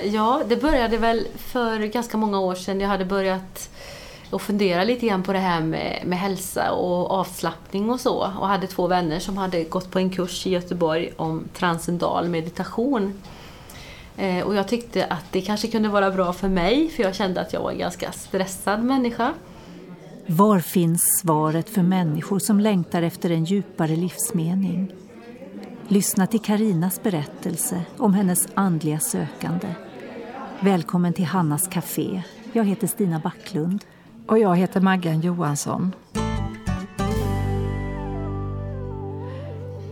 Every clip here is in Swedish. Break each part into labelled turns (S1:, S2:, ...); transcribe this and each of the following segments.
S1: Eh, ja, det började väl för ganska många år sedan. Jag hade börjat och fundera lite grann på det här med, med hälsa och avslappning och så. Och hade två vänner som hade gått på en kurs i Göteborg om transcendal meditation. Eh, och jag tyckte att det kanske kunde vara bra för mig, för jag kände att jag var en ganska stressad människa.
S2: Var finns svaret för människor som längtar efter en djupare livsmening? Lyssna till Karinas berättelse om hennes andliga sökande. Välkommen till Hannas Café. Jag heter Stina Backlund.
S3: Och jag heter Maggan Johansson.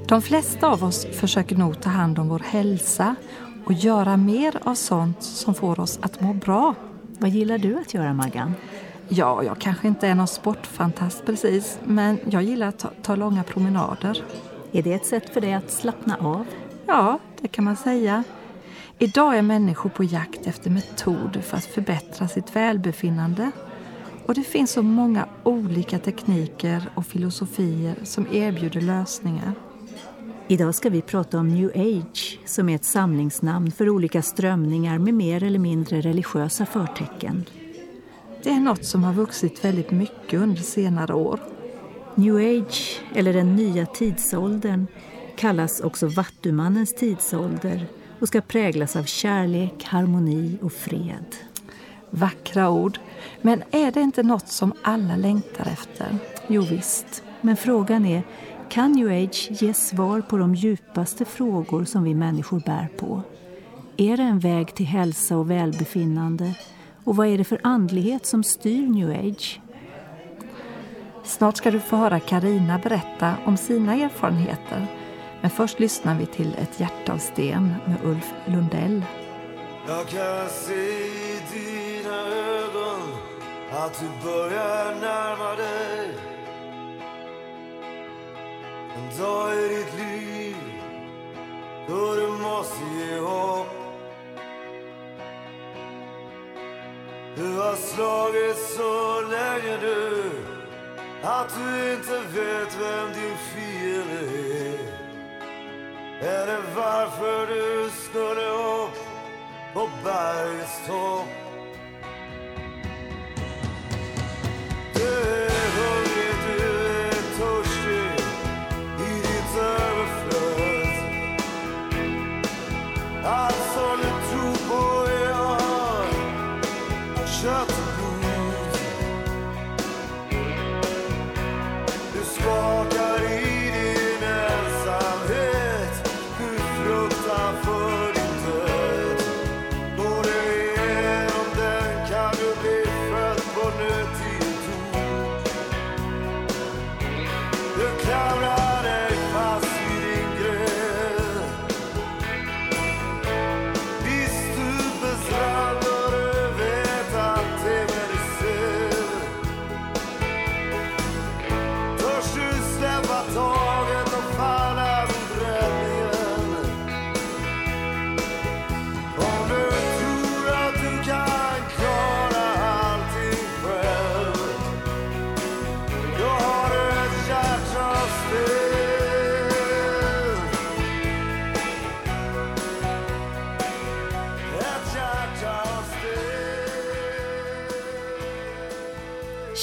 S3: De flesta av oss försöker nog ta hand om vår hälsa och göra mer av sånt som får oss att må bra.
S2: Vad gillar du att göra, Maggan?
S3: Ja, jag kanske inte är någon sportfantast precis, men jag gillar att ta, ta långa promenader.
S2: Är det ett sätt för dig att slappna av?
S3: Ja, det kan man säga. Idag är människor på jakt efter metoder för att förbättra sitt välbefinnande. Och det finns så många olika tekniker och filosofier som erbjuder lösningar.
S2: Idag ska vi prata om new age som är ett samlingsnamn för olika strömningar med mer eller mindre religiösa förtecken.
S3: Det är något som har vuxit väldigt mycket under senare år.
S2: New age, eller den nya tidsåldern, kallas också Vattumannens tidsålder och ska präglas av kärlek, harmoni och fred.
S3: Vackra ord. Men är det inte något som alla längtar efter?
S2: Jo visst, men frågan är kan new age ge svar på de djupaste frågor som vi människor bär på? Är det en väg till hälsa och välbefinnande? Och vad är det för andlighet som styr new age?
S3: Snart ska du få höra Karina berätta om sina erfarenheter. Men först lyssnar vi till Ett hjärta av sten med Ulf Lundell.
S4: Jag kan se i dina ögon att du börjar närma dig. En dag i ditt liv då du måste ge upp. Du har slagit så länge du att du inte vet vem din fiende är. Eller varför du skulle upp på bergets topp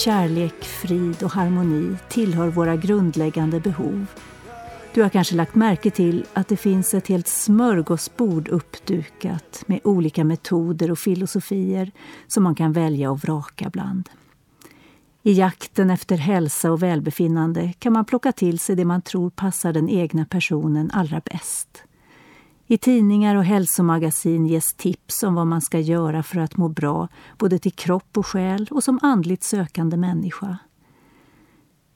S2: Kärlek, frid och harmoni tillhör våra grundläggande behov. Du har kanske lagt märke till att det finns ett helt smörgåsbord uppdukat med olika metoder och filosofier som man kan välja och vraka bland. I jakten efter hälsa och välbefinnande kan man plocka till sig det man tror passar den egna personen allra bäst. I tidningar och hälsomagasin ges tips om vad man ska göra för att må bra, både till kropp och själ och som andligt sökande människa.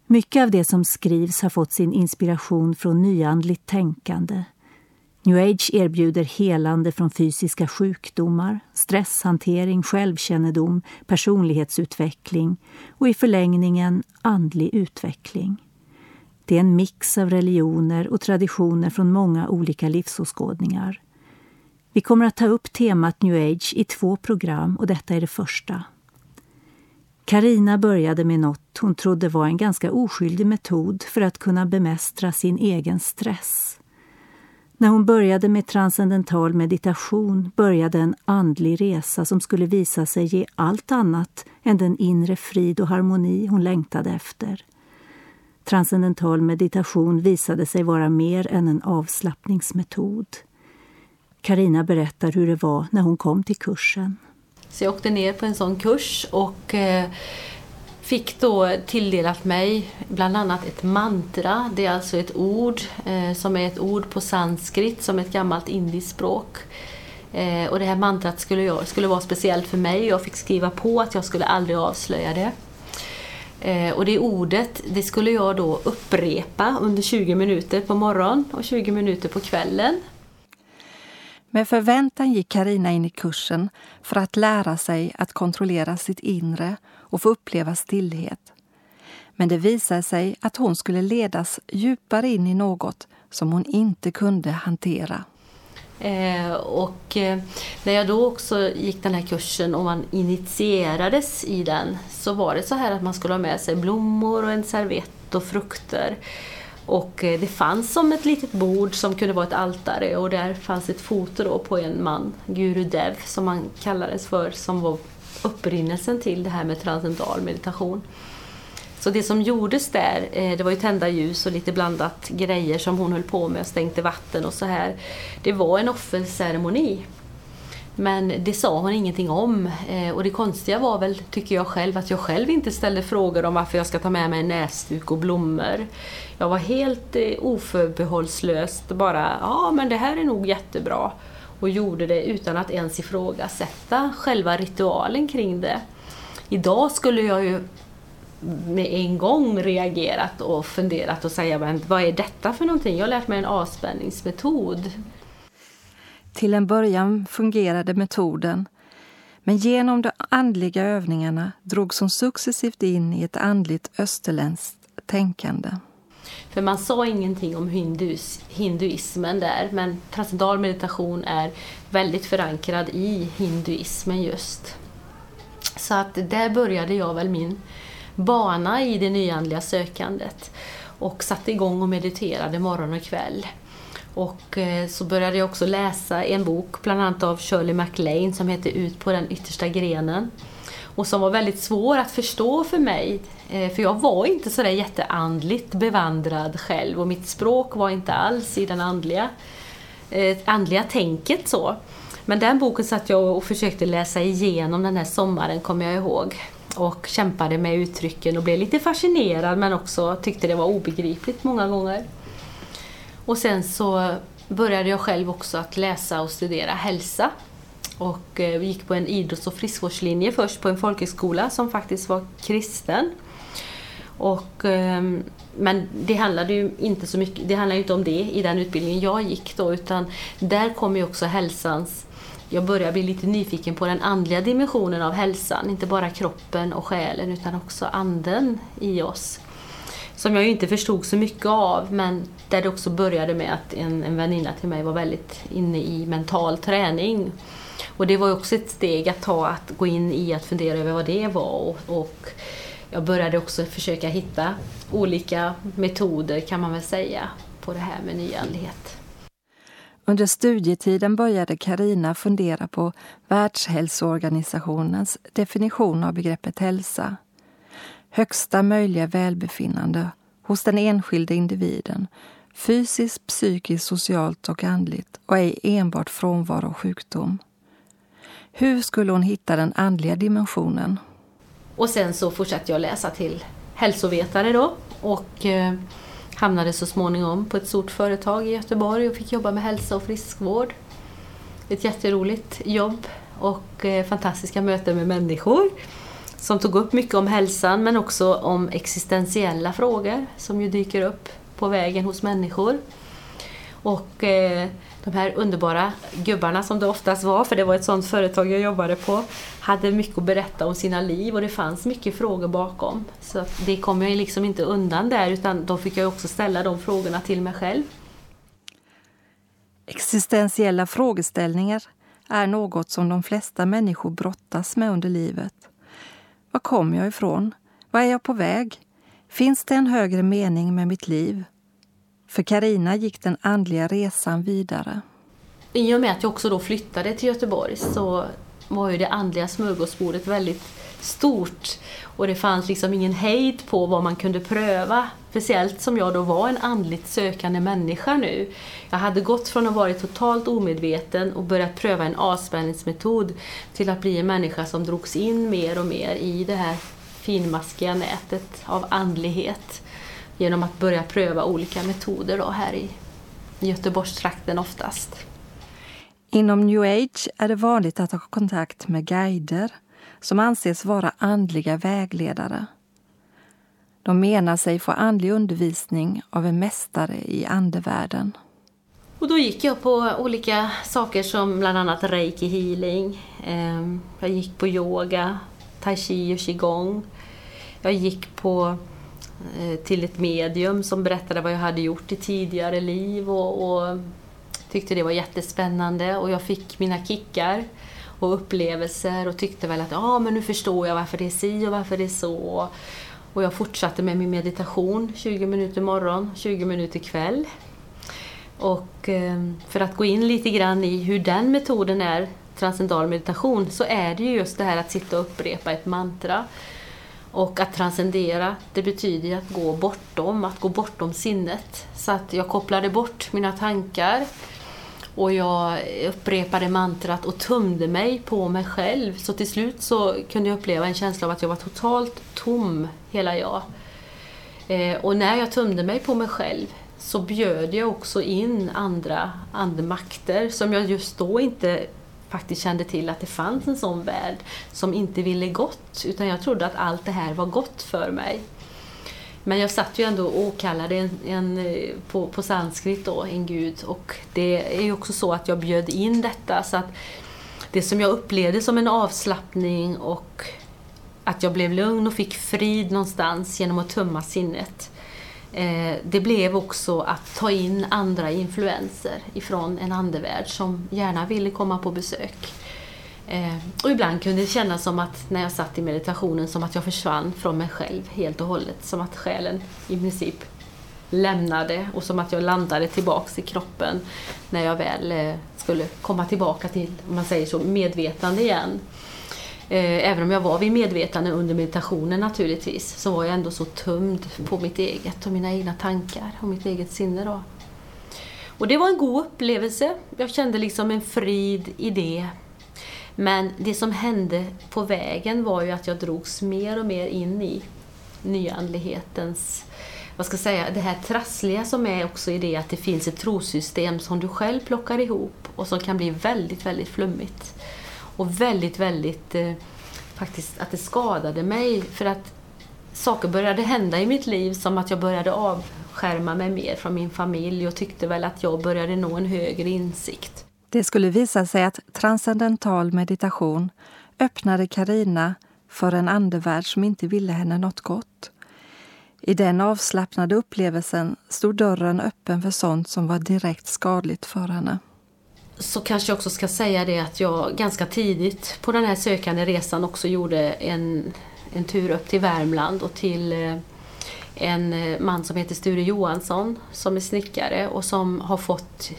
S2: Mycket av det som skrivs har fått sin inspiration från nyandligt tänkande. New age erbjuder helande från fysiska sjukdomar, stresshantering, självkännedom, personlighetsutveckling och i förlängningen andlig utveckling. Det är en mix av religioner och traditioner från många olika livsåskådningar. Vi kommer att ta upp temat new age i två program och detta är det första. Karina började med något hon trodde var en ganska oskyldig metod för att kunna bemästra sin egen stress. När hon började med transcendental meditation började en andlig resa som skulle visa sig ge allt annat än den inre frid och harmoni hon längtade efter. Transcendental meditation visade sig vara mer än en avslappningsmetod. Karina berättar hur det var när hon kom till kursen.
S1: Så jag åkte ner på en sån kurs och eh, fick då tilldelat mig bland annat ett mantra. Det är alltså ett ord eh, som är ett ord på sanskrit som är ett gammalt indiskt språk. Eh, och det här mantrat skulle, jag, skulle vara speciellt för mig. Jag fick skriva på att jag skulle aldrig avslöja det. Eh, och det ordet det skulle jag då upprepa under 20 minuter på morgonen och 20 minuter på kvällen.
S3: Med förväntan gick Karina in i kursen för att lära sig att kontrollera sitt inre och få uppleva stillhet. Men det visade sig att hon skulle ledas djupare in i något som hon inte kunde hantera.
S1: Eh, och eh, när jag då också gick den här kursen och man initierades i den så var det så här att man skulle ha med sig blommor och en servett och frukter. Och eh, det fanns som ett litet bord som kunde vara ett altare och där fanns ett foto då på en man, Guru Dev som han kallades för, som var upprinnelsen till det här med transcendental meditation. Så det som gjordes där, eh, det var ju tända ljus och lite blandat grejer som hon höll på med stänkte vatten och så här. Det var en offerceremoni. Men det sa hon ingenting om. Eh, och det konstiga var väl, tycker jag själv, att jag själv inte ställde frågor om varför jag ska ta med mig en näsduk och blommor. Jag var helt eh, oförbehållslöst bara, ja men det här är nog jättebra. Och gjorde det utan att ens ifrågasätta själva ritualen kring det. Idag skulle jag ju med en gång reagerat och funderat och säga men vad är detta för någonting? Jag har lärt mig en avspänningsmetod.
S3: Till en början fungerade metoden men genom de andliga övningarna drogs hon successivt in i ett andligt österländskt tänkande.
S1: För man sa ingenting om hindus, hinduismen där men transcendental meditation är väldigt förankrad i hinduismen just. Så att där började jag väl min bana i det nyandliga sökandet och satte igång och mediterade morgon och kväll. Och eh, så började jag också läsa en bok, bland annat av Shirley MacLaine, som heter Ut på den yttersta grenen. Och som var väldigt svår att förstå för mig, eh, för jag var inte sådär jätteandligt bevandrad själv och mitt språk var inte alls i den andliga, eh, andliga tänket så. Men den boken satt jag och försökte läsa igenom den här sommaren, kommer jag ihåg och kämpade med uttrycken och blev lite fascinerad men också tyckte det var obegripligt många gånger. Och sen så började jag själv också att läsa och studera hälsa och eh, gick på en idrotts och friskvårdslinje först på en folkhögskola som faktiskt var kristen. Och, ehm, men det handlade ju inte så mycket, det handlade inte om det i den utbildningen jag gick då utan där kom ju också hälsans jag börjar bli lite nyfiken på den andliga dimensionen av hälsan. Inte bara kroppen och själen utan också anden i oss. Som jag ju inte förstod så mycket av men där det också började med att en, en väninna till mig var väldigt inne i mental träning. Och det var också ett steg att ta, att gå in i att fundera över vad det var. Och, och jag började också försöka hitta olika metoder kan man väl säga på det här med nyandlighet.
S3: Under studietiden började Karina fundera på Världshälsoorganisationens definition av begreppet hälsa. Högsta möjliga välbefinnande hos den enskilde individen fysiskt, psykiskt, socialt och andligt och ej enbart frånvaro och sjukdom. Hur skulle hon hitta den andliga dimensionen?
S1: Och sen så fortsatte jag läsa till hälsovetare då och eh, Hamnade så småningom på ett stort företag i Göteborg och fick jobba med hälsa och friskvård. Ett jätteroligt jobb och eh, fantastiska möten med människor som tog upp mycket om hälsan men också om existentiella frågor som ju dyker upp på vägen hos människor. Och eh, de här underbara gubbarna som det oftast var, för det var ett sånt företag jag jobbade på, hade mycket att berätta om sina liv och det fanns mycket frågor bakom. Så det kom jag liksom inte undan där utan då fick jag också ställa de frågorna till mig själv.
S3: Existentiella frågeställningar är något som de flesta människor brottas med under livet. Var kommer jag ifrån? Var är jag på väg? Finns det en högre mening med mitt liv? För Karina gick den andliga resan vidare.
S1: I och med att jag också då flyttade till Göteborg så var ju det andliga smörgåsbordet väldigt stort och det fanns liksom ingen hejd på vad man kunde pröva. Speciellt som jag då var en andligt sökande människa nu. Jag hade gått från att vara totalt omedveten och börjat pröva en avspänningsmetod till att bli en människa som drogs in mer och mer i det här finmaskiga nätet av andlighet genom att börja pröva olika metoder då här i Göteborgstrakten oftast.
S3: Inom new age är det vanligt att ha kontakt med guider som anses vara andliga vägledare. De menar sig få andlig undervisning av en mästare i andevärlden.
S1: Och då gick jag på olika saker som bland annat reiki healing. Ehm, jag gick på yoga, tai chi och qigong. Jag gick på, Eh, till ett medium som berättade vad jag hade gjort i tidigare liv och, och tyckte det var jättespännande och jag fick mina kickar och upplevelser och tyckte väl att ja, men nu förstår jag varför det är si och varför det är så. Och jag fortsatte med min meditation, 20 minuter morgon, 20 minuter kväll. Och eh, för att gå in lite grann i hur den metoden är, transcendental meditation, så är det ju just det här att sitta och upprepa ett mantra. Och att transcendera, det betyder att gå bortom, att gå bortom sinnet. Så att jag kopplade bort mina tankar och jag upprepade mantrat och tömde mig på mig själv. Så till slut så kunde jag uppleva en känsla av att jag var totalt tom, hela jag. Eh, och när jag tömde mig på mig själv så bjöd jag också in andra andemakter som jag just då inte faktiskt kände till att det fanns en sån värld som inte ville gott, utan jag trodde att allt det här var gott för mig. Men jag satt ju ändå och åkallade en, en, eh, på, på sanskrit då, en gud. Och det är ju också så att jag bjöd in detta. Så att det som jag upplevde som en avslappning och att jag blev lugn och fick frid någonstans genom att tumma sinnet. Eh, det blev också att ta in andra influenser ifrån en andevärld som gärna ville komma på besök. Eh, och ibland kunde det kännas som att när jag satt i meditationen som att jag försvann från mig själv helt och hållet. Som att själen i princip lämnade och som att jag landade tillbaks i kroppen när jag väl eh, skulle komma tillbaka till, om man säger så, medvetande igen. Eh, även om jag var vid medvetande under meditationen naturligtvis så var jag ändå så tömd på mitt eget och mina egna tankar och mitt eget sinne. Då. Och det var en god upplevelse. Jag kände liksom en frid i det men det som hände på vägen var ju att jag drogs mer och mer in i nyandlighetens vad ska jag säga, det här trassliga som är också i det att det finns ett trosystem som du själv plockar ihop och som kan bli väldigt, väldigt flummigt. Och väldigt, väldigt, eh, faktiskt att det skadade mig för att saker började hända i mitt liv som att jag började avskärma mig mer från min familj och tyckte väl att jag började nå en högre insikt.
S3: Det skulle visa sig att transcendental meditation öppnade Karina för en andevärld som inte ville henne något gott. I den avslappnade upplevelsen stod dörren öppen för sånt som var direkt skadligt för henne.
S1: Så kanske jag också ska säga det att jag ganska tidigt på den här sökande resan också gjorde en, en tur upp till Värmland och till eh, en eh, man som heter Sture Johansson som är snickare och som har fått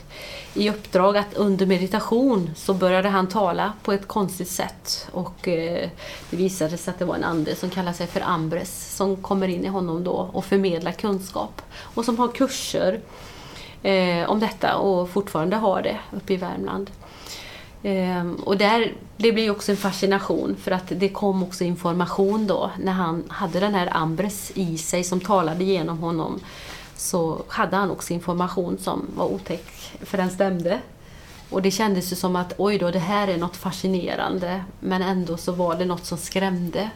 S1: i uppdrag att under meditation så började han tala på ett konstigt sätt och eh, det visade sig att det var en ande som kallar sig för Ambres som kommer in i honom då och förmedlar kunskap och som har kurser eh, om detta och fortfarande har det uppe i Värmland. Eh, och där, det blev också en fascination för att det kom också information då när han hade den här Ambres i sig som talade genom honom så hade han också information som var otäck, för den stämde. Och det kändes ju som att oj då, det här är något fascinerande men ändå så var det något som skrämde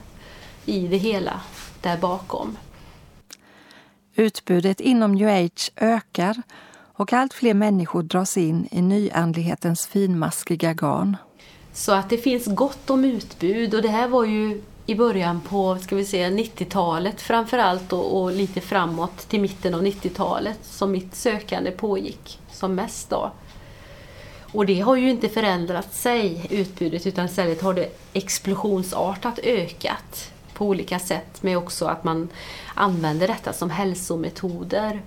S1: i det hela där bakom.
S3: Utbudet inom new age ökar och allt fler människor dras in i nyandlighetens finmaskiga garn.
S1: Så att det finns gott om utbud och det här var ju i början på ska vi säga 90-talet framförallt och, och lite framåt till mitten av 90-talet som mitt sökande pågick som mest. Då. Och det har ju inte förändrat sig, utbudet, utan istället har det explosionsartat ökat på olika sätt med också att man använder detta som hälsometoder.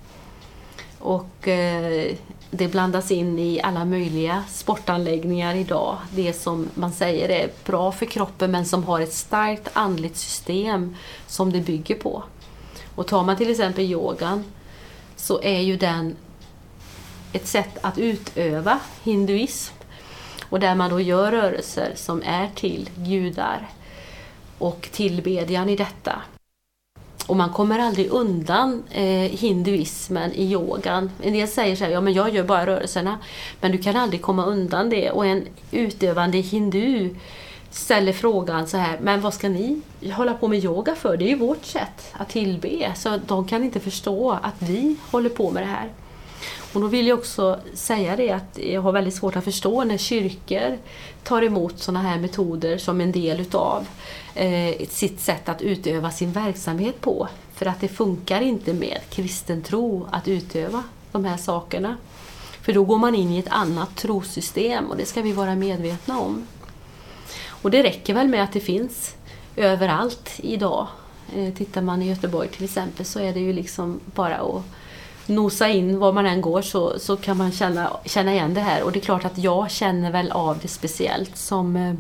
S1: Och eh, det blandas in i alla möjliga sportanläggningar idag. Det som man säger är bra för kroppen men som har ett starkt andligt system som det bygger på. Och tar man till exempel yogan så är ju den ett sätt att utöva hinduism och där man då gör rörelser som är till gudar och tillbedjan i detta. Och man kommer aldrig undan eh, hinduismen i yogan. En del säger så här, ja men jag gör bara rörelserna. Men du kan aldrig komma undan det. Och en utövande hindu ställer frågan så här, men vad ska ni hålla på med yoga för? Det är ju vårt sätt att tillbe. Så de kan inte förstå att vi håller på med det här. Och då vill jag också säga det att jag har väldigt svårt att förstå när kyrkor tar emot sådana här metoder som en del utav eh, sitt sätt att utöva sin verksamhet på. För att det funkar inte med kristen tro att utöva de här sakerna. För då går man in i ett annat trosystem och det ska vi vara medvetna om. Och det räcker väl med att det finns överallt idag. Eh, tittar man i Göteborg till exempel så är det ju liksom bara att nosa in var man än går så, så kan man känna, känna igen det här. Och det är klart att jag känner väl av det speciellt som eh,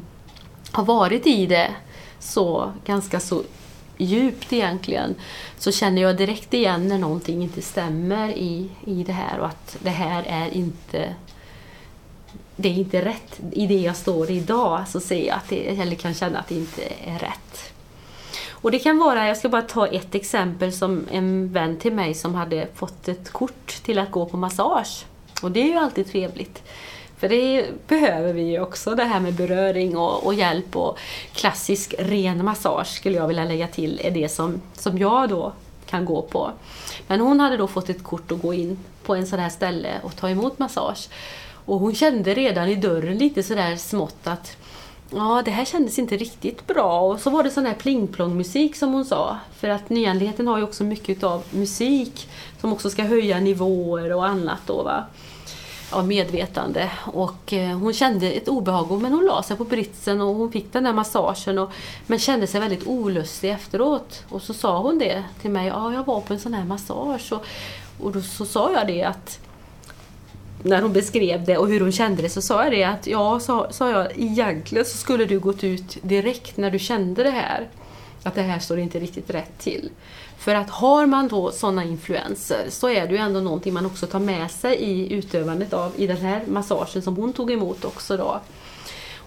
S1: har varit i det så ganska så djupt egentligen. Så känner jag direkt igen när någonting inte stämmer i, i det här och att det här är inte det är inte rätt. I det jag står idag så ser jag att det, eller kan känna att det inte är rätt. Och det kan vara, jag ska bara ta ett exempel som en vän till mig som hade fått ett kort till att gå på massage. Och det är ju alltid trevligt. För det behöver vi ju också, det här med beröring och, och, hjälp och klassisk ren massage skulle jag vilja lägga till är det som, som jag då kan gå på. Men hon hade då fått ett kort att gå in på en sån här ställe och ta emot massage. Och hon kände redan i dörren lite sådär smått att Ja, det här kändes inte riktigt bra. Och så var det sån här plingplong-musik som hon sa. För att nyanligheten har ju också mycket av musik som också ska höja nivåer och annat då va. Av medvetande. Och eh, hon kände ett obehag men hon la sig på britsen och hon fick den där massagen. Och, men kände sig väldigt olustig efteråt. Och så sa hon det till mig. Ja, jag var på en sån här massage. Och, och då så sa jag det att när hon beskrev det och hur hon kände det så sa jag det att ja, sa, sa jag, egentligen så skulle du gått ut direkt när du kände det här. Att det här står inte riktigt rätt till. För att har man då sådana influenser så är det ju ändå någonting man också tar med sig i utövandet av, i den här massagen som hon tog emot också då.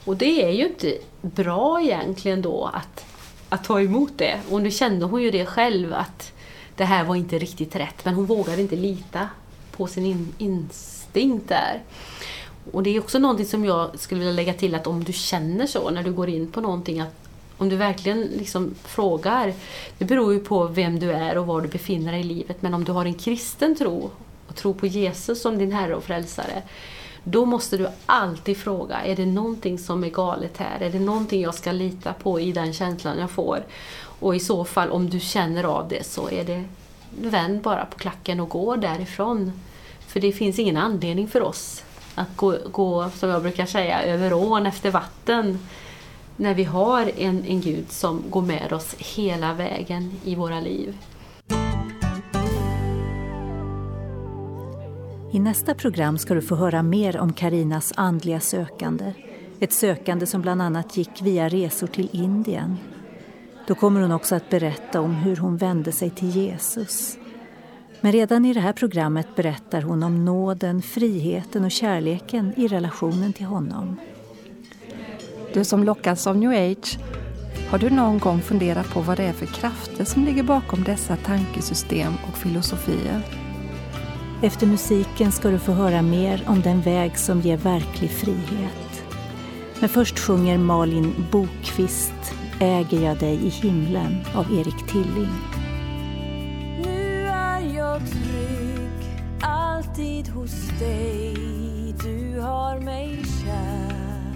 S1: Och det är ju inte bra egentligen då att, att ta emot det. Och nu kände hon ju det själv att det här var inte riktigt rätt men hon vågade inte lita på sin in, instinkt är. Och det är också någonting som jag skulle vilja lägga till att om du känner så när du går in på någonting att om du verkligen liksom frågar, det beror ju på vem du är och var du befinner dig i livet, men om du har en kristen tro och tror på Jesus som din Herre och Frälsare, då måste du alltid fråga, är det någonting som är galet här? Är det någonting jag ska lita på i den känslan jag får? Och i så fall, om du känner av det, så är det vänd bara på klacken och gå därifrån. För det finns ingen anledning för oss att gå, gå som jag brukar säga, över ån efter vatten när vi har en, en Gud som går med oss hela vägen i våra liv.
S2: I nästa program ska du få höra mer om Karinas andliga sökande. Ett sökande som bland annat gick via resor till Indien. Då kommer hon också att berätta om hur hon vände sig till Jesus. Men redan i det här programmet berättar hon om nåden, friheten och kärleken i relationen till honom.
S3: Du som lockas av new age, har du någon gång funderat på vad det är för krafter som ligger bakom dessa tankesystem och filosofier?
S2: Efter musiken ska du få höra mer om den väg som ger verklig frihet. Men först sjunger Malin Bokvist Äger jag dig i himlen av Erik Tilling.
S5: Jag trygg, alltid hos dig. Du har mig kär.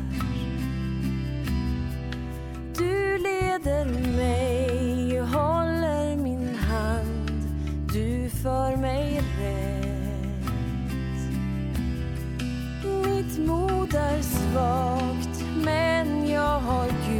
S5: Du leder mig, håller min hand. Du för mig rätt. Mitt mod är svagt, men jag har Gud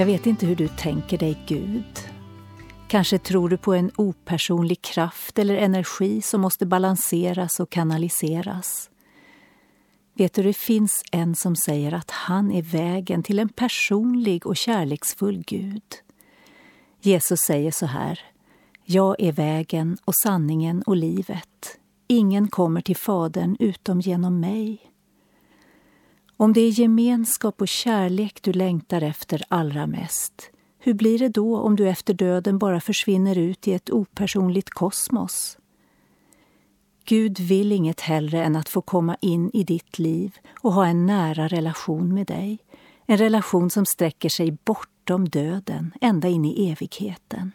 S5: Jag
S2: vet inte hur du tänker dig Gud. Kanske tror du på en opersonlig kraft eller energi som måste balanseras och kanaliseras. Vet du, det finns en som säger att han är vägen till en personlig och kärleksfull Gud. Jesus säger så här. Jag är vägen och sanningen och livet. Ingen kommer till Fadern utom genom mig. Om det är gemenskap och kärlek du längtar efter allra mest, hur blir det då om du efter döden bara försvinner ut i ett opersonligt kosmos? Gud vill inget hellre än att få komma in i ditt liv och ha en nära relation med dig. En relation som sträcker sig bortom döden, ända in i evigheten.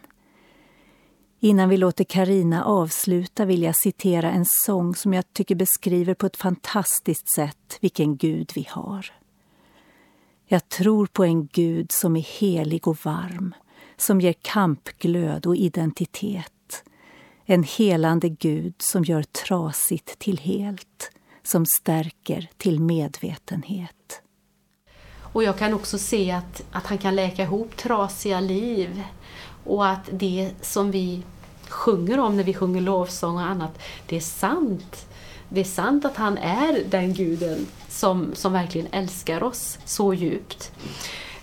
S2: Innan vi låter Karina avsluta vill jag citera en sång som jag tycker beskriver på ett fantastiskt sätt vilken Gud vi har. Jag tror på en Gud som är helig och varm, som ger kampglöd och identitet. En helande Gud som gör trasigt till helt, som stärker till medvetenhet.
S1: Och jag kan också se att, att han kan läka ihop trasiga liv och att det som vi sjunger om när vi sjunger lovsång och annat, det är sant. Det är sant att han är den guden som, som verkligen älskar oss så djupt.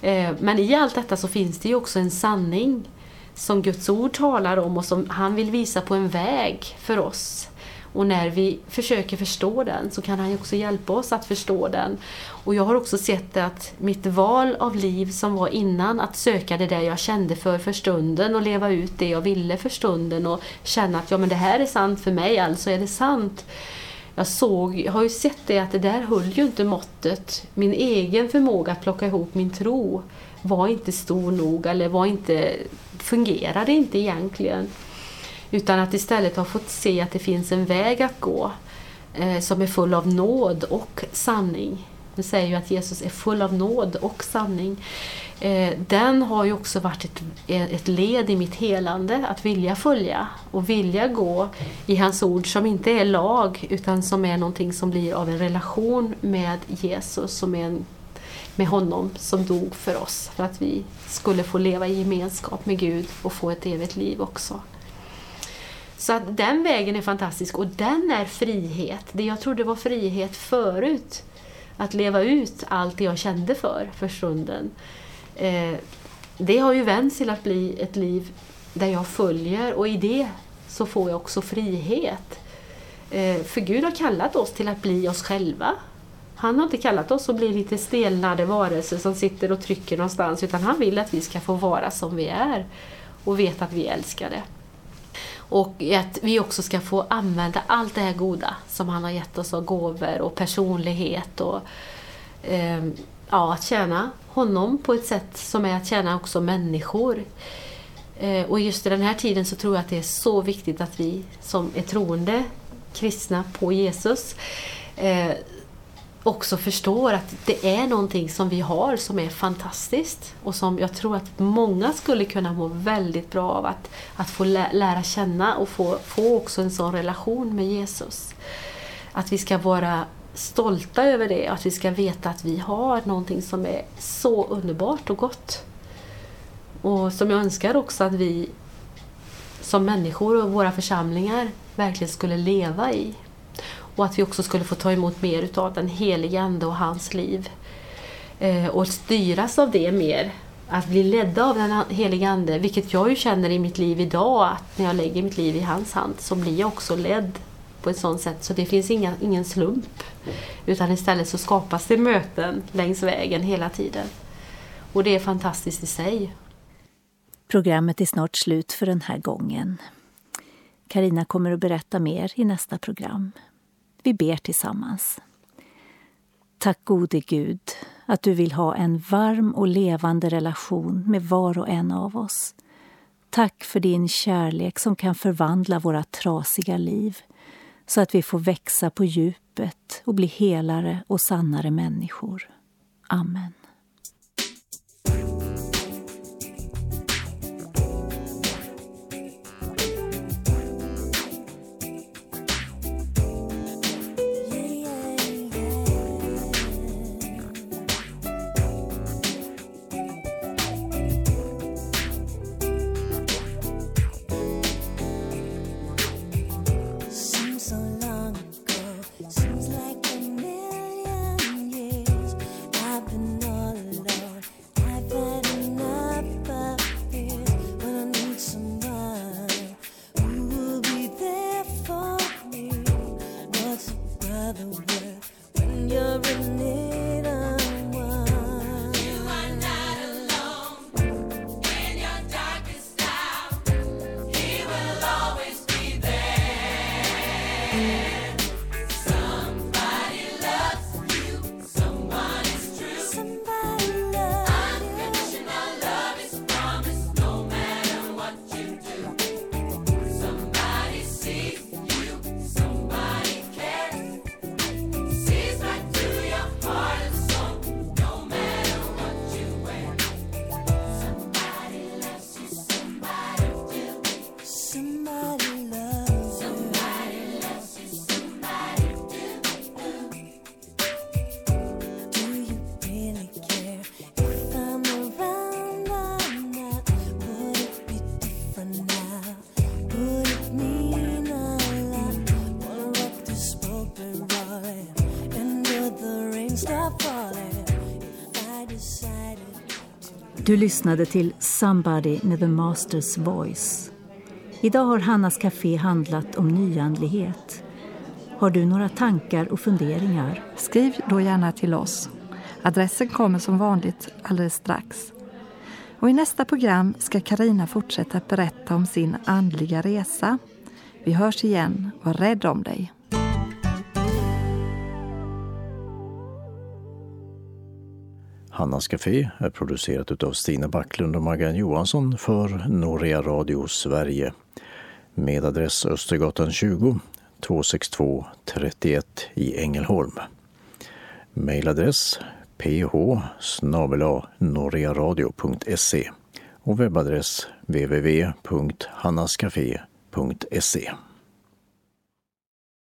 S1: Eh, men i allt detta så finns det ju också en sanning som Guds ord talar om och som han vill visa på en väg för oss. Och när vi försöker förstå den så kan han också hjälpa oss att förstå den. Och jag har också sett att mitt val av liv som var innan, att söka det där jag kände för för stunden och leva ut det jag ville för stunden och känna att ja men det här är sant för mig, alltså är det sant. Jag, såg, jag har ju sett det att det där höll ju inte måttet. Min egen förmåga att plocka ihop min tro var inte stor nog eller var inte, fungerade inte egentligen. Utan att istället ha fått se att det finns en väg att gå eh, som är full av nåd och sanning. Nu säger ju att Jesus är full av nåd och sanning. Eh, den har ju också varit ett, ett led i mitt helande, att vilja följa och vilja gå i hans ord som inte är lag utan som är någonting som blir av en relation med Jesus, som är en, med honom som dog för oss för att vi skulle få leva i gemenskap med Gud och få ett evigt liv också. Så att den vägen är fantastisk och den är frihet. Det jag trodde var frihet förut, att leva ut allt det jag kände för, för stunden. Eh, det har ju vänts till att bli ett liv där jag följer och i det så får jag också frihet. Eh, för Gud har kallat oss till att bli oss själva. Han har inte kallat oss att bli lite stelnade varelser som sitter och trycker någonstans utan han vill att vi ska få vara som vi är och veta att vi är älskade. Och att vi också ska få använda allt det här goda som han har gett oss av gåvor och personlighet och eh, ja, att tjäna honom på ett sätt som är att tjäna också människor. Eh, och just i den här tiden så tror jag att det är så viktigt att vi som är troende kristna på Jesus eh, också förstår att det är någonting som vi har som är fantastiskt och som jag tror att många skulle kunna må väldigt bra av att, att få lära känna och få, få också en sån relation med Jesus. Att vi ska vara stolta över det och att vi ska veta att vi har någonting som är så underbart och gott. Och som jag önskar också att vi som människor och våra församlingar verkligen skulle leva i. Och att vi också skulle få ta emot mer utav den helige Ande och hans liv. Eh, och styras av det mer. Att bli ledda av den helige Ande, vilket jag ju känner i mitt liv idag, att när jag lägger mitt liv i hans hand så blir jag också ledd på ett sånt sätt så det finns inga, ingen slump. Utan istället så skapas det möten längs vägen hela tiden. Och det är fantastiskt i sig.
S2: Programmet är snart slut för den här gången. Karina kommer att berätta mer i nästa program. Vi ber tillsammans. Tack gode Gud att du vill ha en varm och levande relation med var och en av oss. Tack för din kärlek som kan förvandla våra trasiga liv så att vi får växa på djupet och bli helare och sannare människor. Amen. Du lyssnade till Somebody med The Master's Voice. Idag har Hannas Café handlat om nyandlighet. Har du några tankar och funderingar?
S3: Skriv då gärna till oss. Adressen kommer som vanligt alldeles strax. Och I nästa program ska Karina fortsätta berätta om sin andliga resa. Vi hörs igen. Var rädd om dig.
S6: Hannas Café är producerat av Stina Backlund och Maggan Johansson för Norea Radio Sverige med adress Östergatan 20 262 31 i Ängelholm. Mailadress ph och webbadress www.hannascafé.se